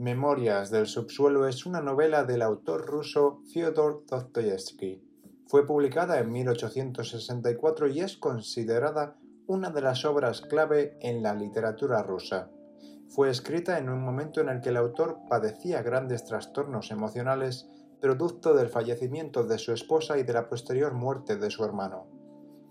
Memorias del subsuelo es una novela del autor ruso Fyodor Dostoyevsky. Fue publicada en 1864 y es considerada una de las obras clave en la literatura rusa. Fue escrita en un momento en el que el autor padecía grandes trastornos emocionales producto del fallecimiento de su esposa y de la posterior muerte de su hermano.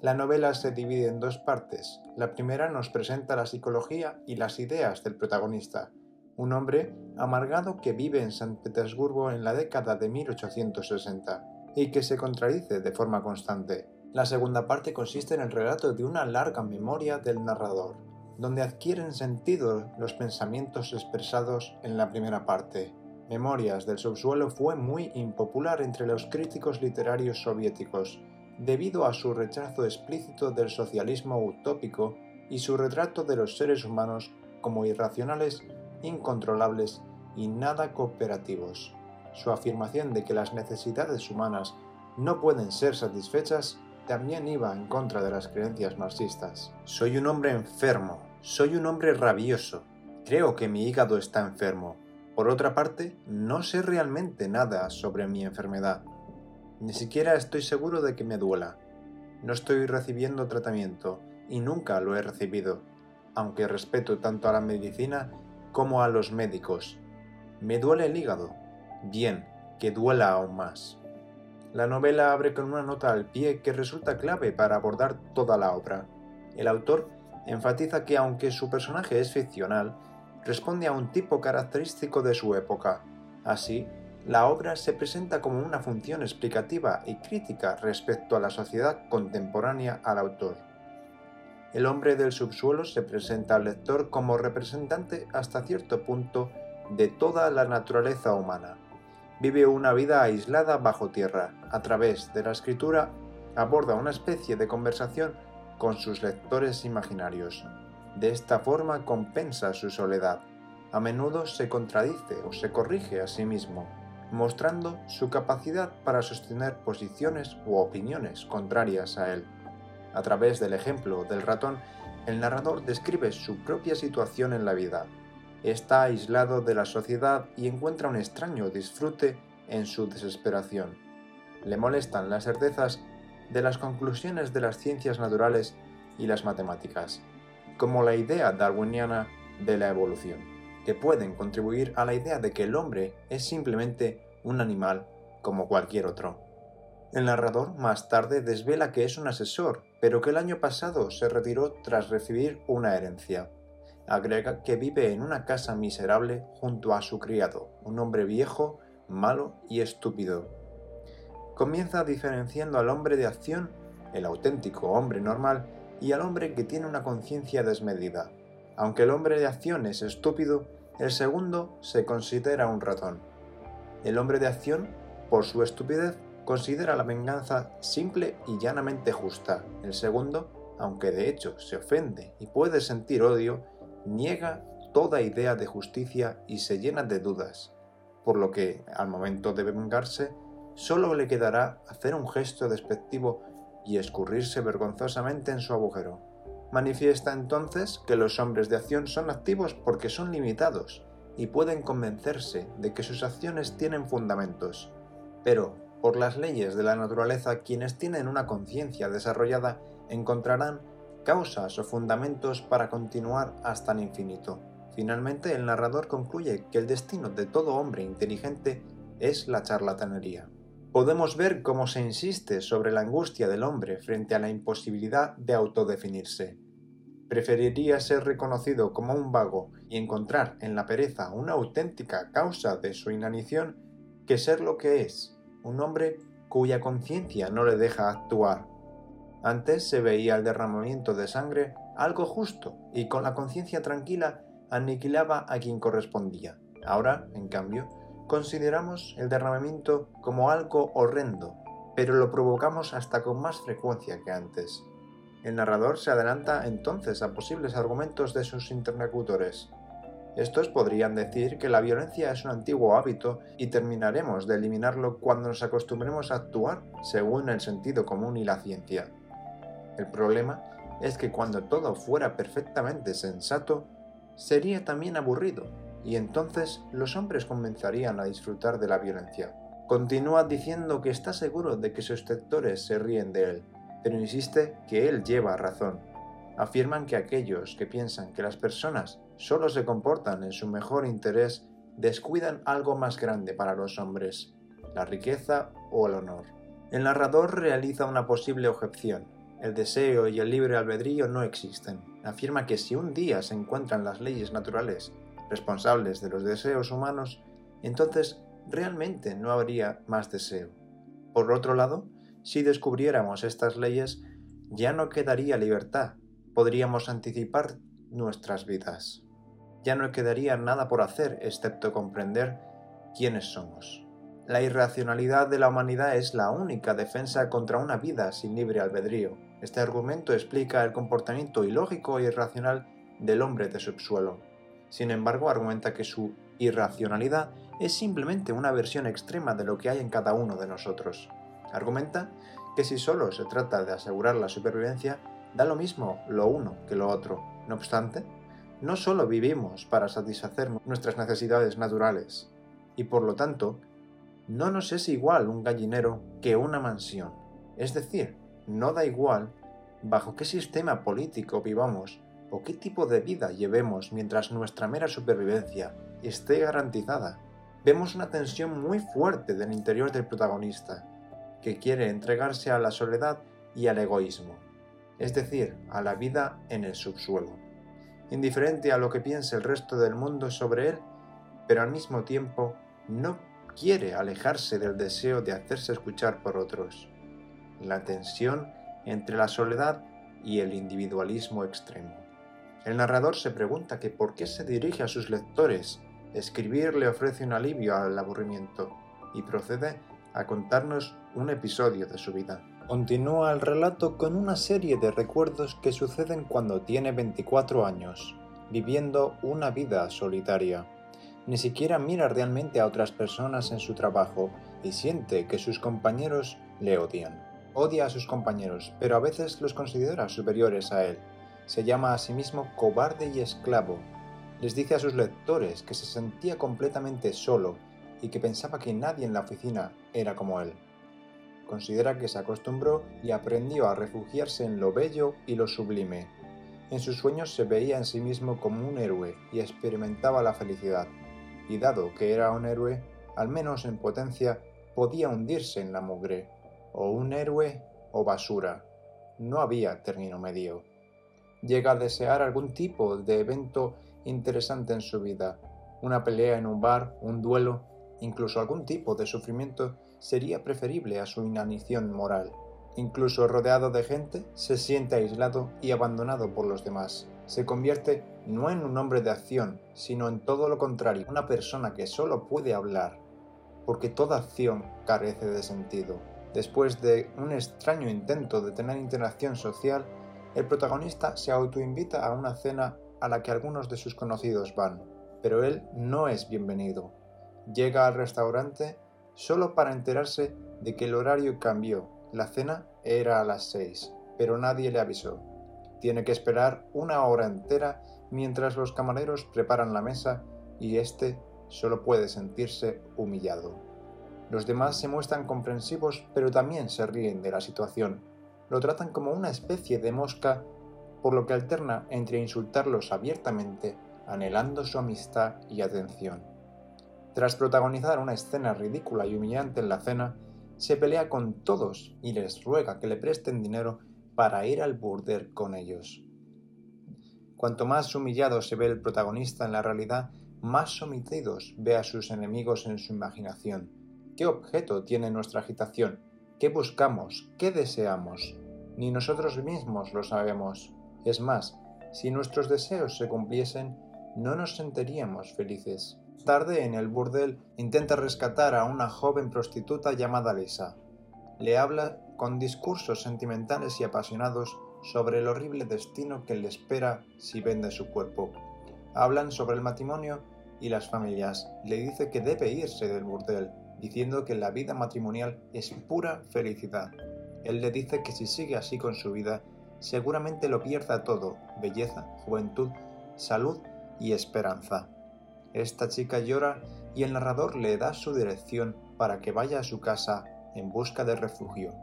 La novela se divide en dos partes. La primera nos presenta la psicología y las ideas del protagonista, un hombre amargado que vive en San Petersburgo en la década de 1860 y que se contradice de forma constante. La segunda parte consiste en el relato de una larga memoria del narrador, donde adquieren sentido los pensamientos expresados en la primera parte. Memorias del subsuelo fue muy impopular entre los críticos literarios soviéticos, debido a su rechazo explícito del socialismo utópico y su retrato de los seres humanos como irracionales incontrolables y nada cooperativos. Su afirmación de que las necesidades humanas no pueden ser satisfechas también iba en contra de las creencias marxistas. Soy un hombre enfermo, soy un hombre rabioso, creo que mi hígado está enfermo. Por otra parte, no sé realmente nada sobre mi enfermedad. Ni siquiera estoy seguro de que me duela. No estoy recibiendo tratamiento y nunca lo he recibido, aunque respeto tanto a la medicina como a los médicos. ¿Me duele el hígado? Bien, que duela aún más. La novela abre con una nota al pie que resulta clave para abordar toda la obra. El autor enfatiza que aunque su personaje es ficcional, responde a un tipo característico de su época. Así, la obra se presenta como una función explicativa y crítica respecto a la sociedad contemporánea al autor. El hombre del subsuelo se presenta al lector como representante hasta cierto punto de toda la naturaleza humana. Vive una vida aislada bajo tierra. A través de la escritura aborda una especie de conversación con sus lectores imaginarios. De esta forma compensa su soledad. A menudo se contradice o se corrige a sí mismo, mostrando su capacidad para sostener posiciones u opiniones contrarias a él. A través del ejemplo del ratón, el narrador describe su propia situación en la vida. Está aislado de la sociedad y encuentra un extraño disfrute en su desesperación. Le molestan las certezas de las conclusiones de las ciencias naturales y las matemáticas, como la idea darwiniana de la evolución, que pueden contribuir a la idea de que el hombre es simplemente un animal como cualquier otro. El narrador más tarde desvela que es un asesor, pero que el año pasado se retiró tras recibir una herencia. Agrega que vive en una casa miserable junto a su criado, un hombre viejo, malo y estúpido. Comienza diferenciando al hombre de acción, el auténtico hombre normal, y al hombre que tiene una conciencia desmedida. Aunque el hombre de acción es estúpido, el segundo se considera un ratón. El hombre de acción, por su estupidez, considera la venganza simple y llanamente justa. El segundo, aunque de hecho se ofende y puede sentir odio, niega toda idea de justicia y se llena de dudas, por lo que, al momento de vengarse, solo le quedará hacer un gesto despectivo y escurrirse vergonzosamente en su agujero. Manifiesta entonces que los hombres de acción son activos porque son limitados y pueden convencerse de que sus acciones tienen fundamentos. Pero, por las leyes de la naturaleza, quienes tienen una conciencia desarrollada encontrarán causas o fundamentos para continuar hasta el infinito. Finalmente, el narrador concluye que el destino de todo hombre inteligente es la charlatanería. Podemos ver cómo se insiste sobre la angustia del hombre frente a la imposibilidad de autodefinirse. Preferiría ser reconocido como un vago y encontrar en la pereza una auténtica causa de su inanición que ser lo que es, un hombre cuya conciencia no le deja actuar. Antes se veía el derramamiento de sangre algo justo y con la conciencia tranquila aniquilaba a quien correspondía. Ahora, en cambio, consideramos el derramamiento como algo horrendo, pero lo provocamos hasta con más frecuencia que antes. El narrador se adelanta entonces a posibles argumentos de sus interlocutores, estos podrían decir que la violencia es un antiguo hábito y terminaremos de eliminarlo cuando nos acostumbremos a actuar según el sentido común y la ciencia. El problema es que cuando todo fuera perfectamente sensato, sería también aburrido, y entonces los hombres comenzarían a disfrutar de la violencia. Continúa diciendo que está seguro de que sus lectores se ríen de él, pero insiste que él lleva razón. Afirman que aquellos que piensan que las personas solo se comportan en su mejor interés descuidan algo más grande para los hombres, la riqueza o el honor. El narrador realiza una posible objeción. El deseo y el libre albedrío no existen. Afirma que si un día se encuentran las leyes naturales responsables de los deseos humanos, entonces realmente no habría más deseo. Por otro lado, si descubriéramos estas leyes, ya no quedaría libertad, podríamos anticipar nuestras vidas. Ya no quedaría nada por hacer excepto comprender quiénes somos. La irracionalidad de la humanidad es la única defensa contra una vida sin libre albedrío. Este argumento explica el comportamiento ilógico e irracional del hombre de subsuelo. Sin embargo, argumenta que su irracionalidad es simplemente una versión extrema de lo que hay en cada uno de nosotros. Argumenta que si solo se trata de asegurar la supervivencia, da lo mismo lo uno que lo otro. No obstante, no solo vivimos para satisfacer nuestras necesidades naturales, y por lo tanto no nos es igual un gallinero que una mansión. Es decir, no da igual bajo qué sistema político vivamos o qué tipo de vida llevemos mientras nuestra mera supervivencia esté garantizada. Vemos una tensión muy fuerte del interior del protagonista, que quiere entregarse a la soledad y al egoísmo, es decir, a la vida en el subsuelo, indiferente a lo que piense el resto del mundo sobre él, pero al mismo tiempo no quiere alejarse del deseo de hacerse escuchar por otros. La tensión entre la soledad y el individualismo extremo. El narrador se pregunta que por qué se dirige a sus lectores. Escribir le ofrece un alivio al aburrimiento y procede a contarnos un episodio de su vida. Continúa el relato con una serie de recuerdos que suceden cuando tiene 24 años, viviendo una vida solitaria ni siquiera mira realmente a otras personas en su trabajo y siente que sus compañeros le odian. Odia a sus compañeros, pero a veces los considera superiores a él. Se llama a sí mismo cobarde y esclavo. Les dice a sus lectores que se sentía completamente solo y que pensaba que nadie en la oficina era como él. Considera que se acostumbró y aprendió a refugiarse en lo bello y lo sublime. En sus sueños se veía en sí mismo como un héroe y experimentaba la felicidad y dado que era un héroe, al menos en potencia, podía hundirse en la mugre, o un héroe o basura. No había término medio. Llega a desear algún tipo de evento interesante en su vida, una pelea en un bar, un duelo, incluso algún tipo de sufrimiento sería preferible a su inanición moral. Incluso rodeado de gente, se siente aislado y abandonado por los demás se convierte no en un hombre de acción, sino en todo lo contrario, una persona que solo puede hablar, porque toda acción carece de sentido. Después de un extraño intento de tener interacción social, el protagonista se autoinvita a una cena a la que algunos de sus conocidos van, pero él no es bienvenido. Llega al restaurante solo para enterarse de que el horario cambió. La cena era a las seis, pero nadie le avisó. Tiene que esperar una hora entera mientras los camareros preparan la mesa y éste solo puede sentirse humillado. Los demás se muestran comprensivos pero también se ríen de la situación. Lo tratan como una especie de mosca, por lo que alterna entre insultarlos abiertamente, anhelando su amistad y atención. Tras protagonizar una escena ridícula y humillante en la cena, se pelea con todos y les ruega que le presten dinero para ir al burdel con ellos. Cuanto más humillado se ve el protagonista en la realidad, más sometidos ve a sus enemigos en su imaginación. ¿Qué objeto tiene nuestra agitación? ¿Qué buscamos? ¿Qué deseamos? Ni nosotros mismos lo sabemos. Es más, si nuestros deseos se cumpliesen, no nos sentiríamos felices. Tarde en el burdel intenta rescatar a una joven prostituta llamada Lisa. Le habla con discursos sentimentales y apasionados sobre el horrible destino que le espera si vende su cuerpo. Hablan sobre el matrimonio y las familias. Le dice que debe irse del burdel, diciendo que la vida matrimonial es pura felicidad. Él le dice que si sigue así con su vida, seguramente lo pierda todo, belleza, juventud, salud y esperanza. Esta chica llora y el narrador le da su dirección para que vaya a su casa en busca de refugio.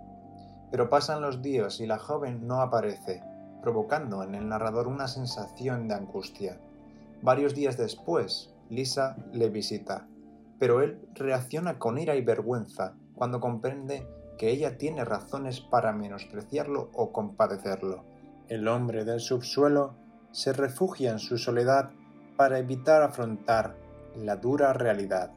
Pero pasan los días y la joven no aparece, provocando en el narrador una sensación de angustia. Varios días después, Lisa le visita, pero él reacciona con ira y vergüenza cuando comprende que ella tiene razones para menospreciarlo o compadecerlo. El hombre del subsuelo se refugia en su soledad para evitar afrontar la dura realidad.